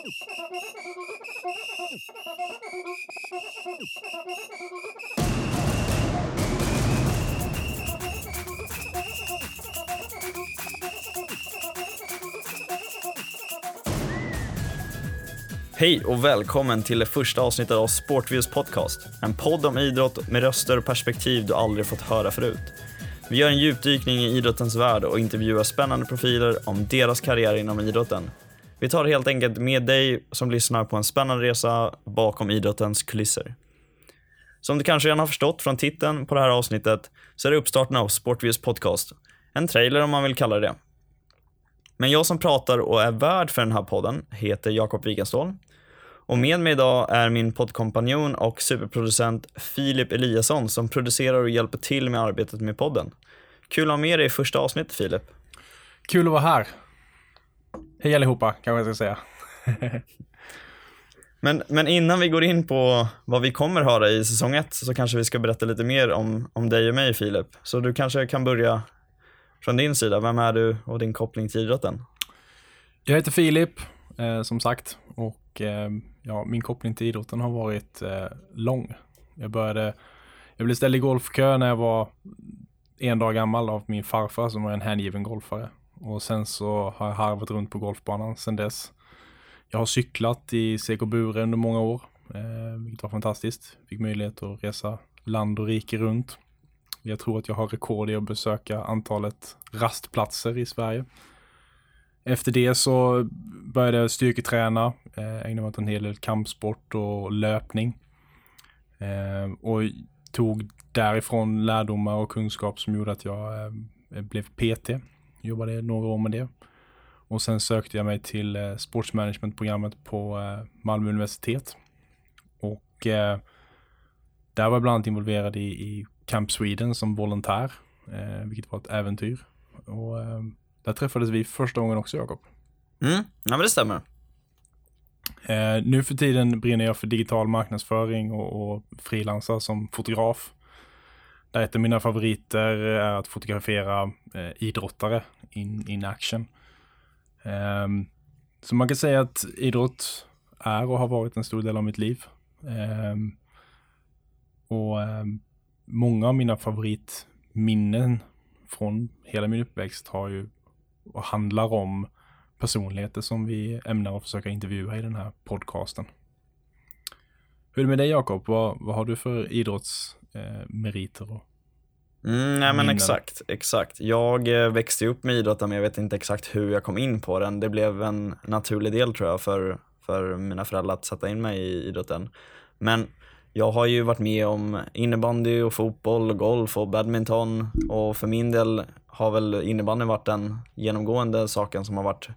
Hej och välkommen till det första avsnittet av Sportviews podcast. En podd om idrott med röster och perspektiv du aldrig fått höra förut. Vi gör en djupdykning i idrottens värld och intervjuar spännande profiler om deras karriär inom idrotten. Vi tar helt enkelt med dig som lyssnar på en spännande resa bakom idrottens kulisser. Som du kanske redan har förstått från titeln på det här avsnittet så är det uppstarten av Sportviews podcast. En trailer om man vill kalla det det. Men jag som pratar och är värd för den här podden heter Jakob Wigenstål. Och med mig idag är min poddkompanjon och superproducent Filip Eliasson som producerar och hjälper till med arbetet med podden. Kul att ha med dig i första avsnittet Filip. Kul att vara här. Hej allihopa, kanske jag ska säga. Men, men innan vi går in på vad vi kommer höra i säsong ett så kanske vi ska berätta lite mer om, om dig och mig Filip. Så du kanske kan börja från din sida. Vem är du och din koppling till idrotten? Jag heter Filip, eh, som sagt, och eh, ja, min koppling till idrotten har varit eh, lång. Jag började, jag blev ställd i golfkö när jag var en dag gammal av min farfar som var en hängiven golfare. Och sen så har jag harvat runt på golfbanan sen dess. Jag har cyklat i CK Bure under många år, eh, vilket var fantastiskt. Fick möjlighet att resa land och rike runt. Jag tror att jag har rekord i att besöka antalet rastplatser i Sverige. Efter det så började jag styrketräna, eh, ägnade mig åt en hel del kampsport och löpning. Eh, och tog därifrån lärdomar och kunskap som gjorde att jag eh, blev PT. Jobbade några år med det. Och sen sökte jag mig till eh, sportsmanagementprogrammet på eh, Malmö universitet. Och eh, där var jag bland annat involverad i, i Camp Sweden som volontär, eh, vilket var ett äventyr. Och eh, där träffades vi första gången också, Jakob. Mm, ja men det stämmer. Eh, nu för tiden brinner jag för digital marknadsföring och, och frilansar som fotograf. Där ett av mina favoriter är att fotografera eh, idrottare in, in action. Um, så man kan säga att idrott är och har varit en stor del av mitt liv. Um, och um, många av mina favoritminnen från hela min uppväxt har ju och handlar om personligheter som vi ämnar att försöka intervjua i den här podcasten. Hur är det med dig Jakob? Vad, vad har du för idrotts Eh, mm, nej men exakt, exakt. Jag eh, växte upp med idrotten men jag vet inte exakt hur jag kom in på den. Det blev en naturlig del tror jag för, för mina föräldrar att sätta in mig i idrotten. Men jag har ju varit med om innebandy och fotboll och golf och badminton och för min del har väl innebandyn varit den genomgående saken som har varit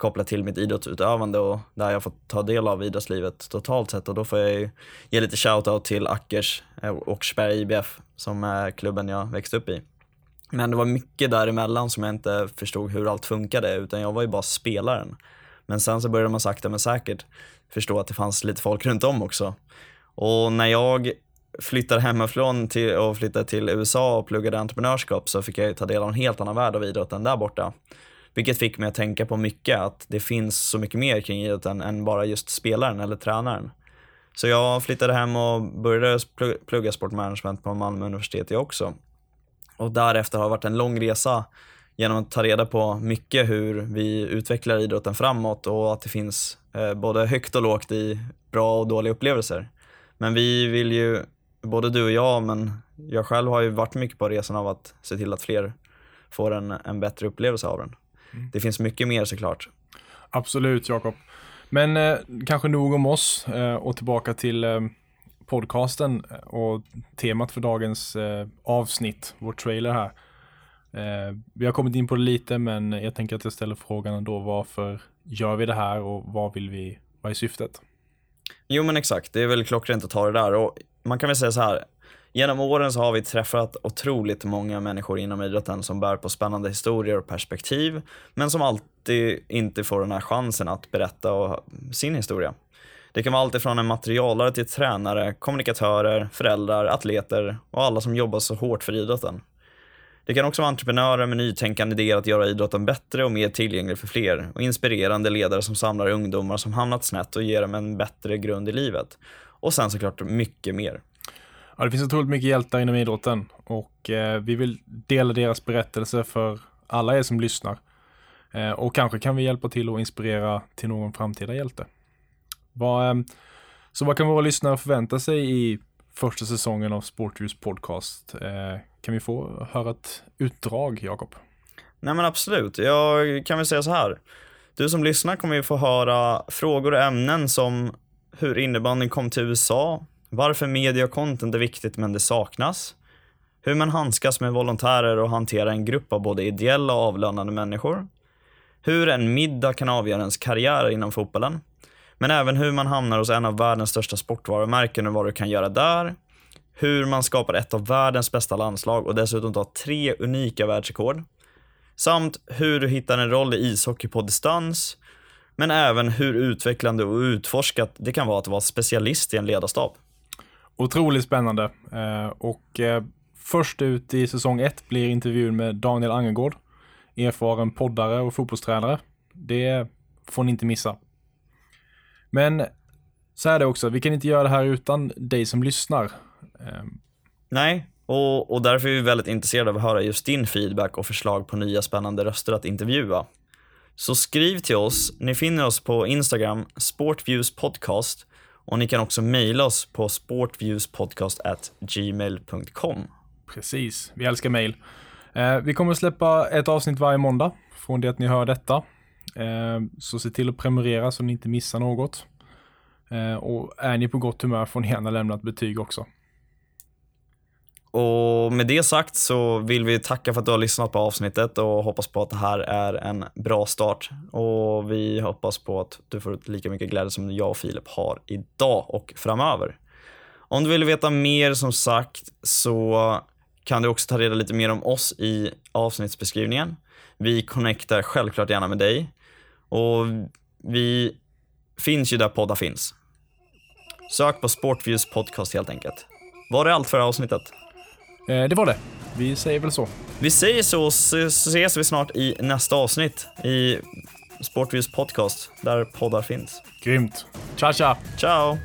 kopplat till mitt idrottsutövande och där jag fått ta del av idrottslivet totalt sett och då får jag ju ge lite shoutout till Ackers eh, och Åkersberga IBF som är klubben jag växte upp i. Men det var mycket däremellan som jag inte förstod hur allt funkade utan jag var ju bara spelaren. Men sen så började man sakta men säkert förstå att det fanns lite folk runt om också. Och när jag flyttade hemifrån till, och flyttade till USA och pluggade entreprenörskap så fick jag ta del av en helt annan värld av idrotten där borta. Vilket fick mig att tänka på mycket, att det finns så mycket mer kring idrotten än bara just spelaren eller tränaren. Så jag flyttade hem och började plugga sportmanagement på Malmö universitet jag också. Och därefter har det varit en lång resa genom att ta reda på mycket hur vi utvecklar idrotten framåt och att det finns eh, både högt och lågt i bra och dåliga upplevelser. Men vi vill ju, både du och jag, men jag själv har ju varit mycket på resan av att se till att fler får en, en bättre upplevelse av den. Mm. Det finns mycket mer såklart. Absolut Jakob. Men eh, kanske nog om oss eh, och tillbaka till eh, podcasten och temat för dagens eh, avsnitt, vår trailer här. Eh, vi har kommit in på det lite men jag tänker att jag ställer frågan ändå varför gör vi det här och vad vill vi, vad är syftet? Jo men exakt, det är väl klockrent att ta det där och man kan väl säga så här. Genom åren så har vi träffat otroligt många människor inom idrotten som bär på spännande historier och perspektiv, men som alltid inte får den här chansen att berätta sin historia. Det kan vara allt ifrån en materialare till tränare, kommunikatörer, föräldrar, atleter och alla som jobbar så hårt för idrotten. Det kan också vara entreprenörer med nytänkande idéer att göra idrotten bättre och mer tillgänglig för fler och inspirerande ledare som samlar ungdomar som hamnat snett och ger dem en bättre grund i livet. Och sen såklart mycket mer. Ja, det finns otroligt mycket hjältar inom idrotten och eh, vi vill dela deras berättelse för alla er som lyssnar. Eh, och kanske kan vi hjälpa till och inspirera till någon framtida hjälte. Vad, eh, så vad kan våra lyssnare förvänta sig i första säsongen av Sportljus podcast? Eh, kan vi få höra ett utdrag, Jakob? Nej men absolut, jag kan väl säga så här. Du som lyssnar kommer ju få höra frågor och ämnen som hur innebandyn kom till USA, varför media och content är viktigt men det saknas, hur man handskas med volontärer och hanterar en grupp av både ideella och avlönade människor, hur en middag kan avgöra ens karriär inom fotbollen, men även hur man hamnar hos en av världens största sportvarumärken och vad du kan göra där, hur man skapar ett av världens bästa landslag och dessutom tar tre unika världsrekord, samt hur du hittar en roll i ishockey på distans, men även hur utvecklande och utforskat det kan vara att vara specialist i en ledarstab. Otroligt spännande. Eh, och eh, först ut i säsong ett blir intervjun med Daniel Angergård, erfaren poddare och fotbollstränare. Det får ni inte missa. Men så är det också, vi kan inte göra det här utan dig som lyssnar. Eh, Nej, och, och därför är vi väldigt intresserade av att höra just din feedback och förslag på nya spännande röster att intervjua. Så skriv till oss. Ni finner oss på Instagram, Sportviews podcast och ni kan också mejla oss på sportviewspodcast@gmail.com. Precis, vi älskar mejl. Eh, vi kommer att släppa ett avsnitt varje måndag från det att ni hör detta. Eh, så se till att prenumerera så ni inte missar något. Eh, och är ni på gott humör får ni gärna lämna ett betyg också. Och med det sagt så vill vi tacka för att du har lyssnat på avsnittet och hoppas på att det här är en bra start. Och vi hoppas på att du får lika mycket glädje som jag och Filip har idag och framöver. Om du vill veta mer som sagt så kan du också ta reda lite mer om oss i avsnittsbeskrivningen. Vi connectar självklart gärna med dig och vi finns ju där poddar finns. Sök på Sportviews podcast helt enkelt. Var det allt för avsnittet? Eh, det var det. Vi säger väl så. Vi säger så, så ses vi snart i nästa avsnitt i Sportviews podcast, där poddar finns. Grymt. Tja, tja! Ciao!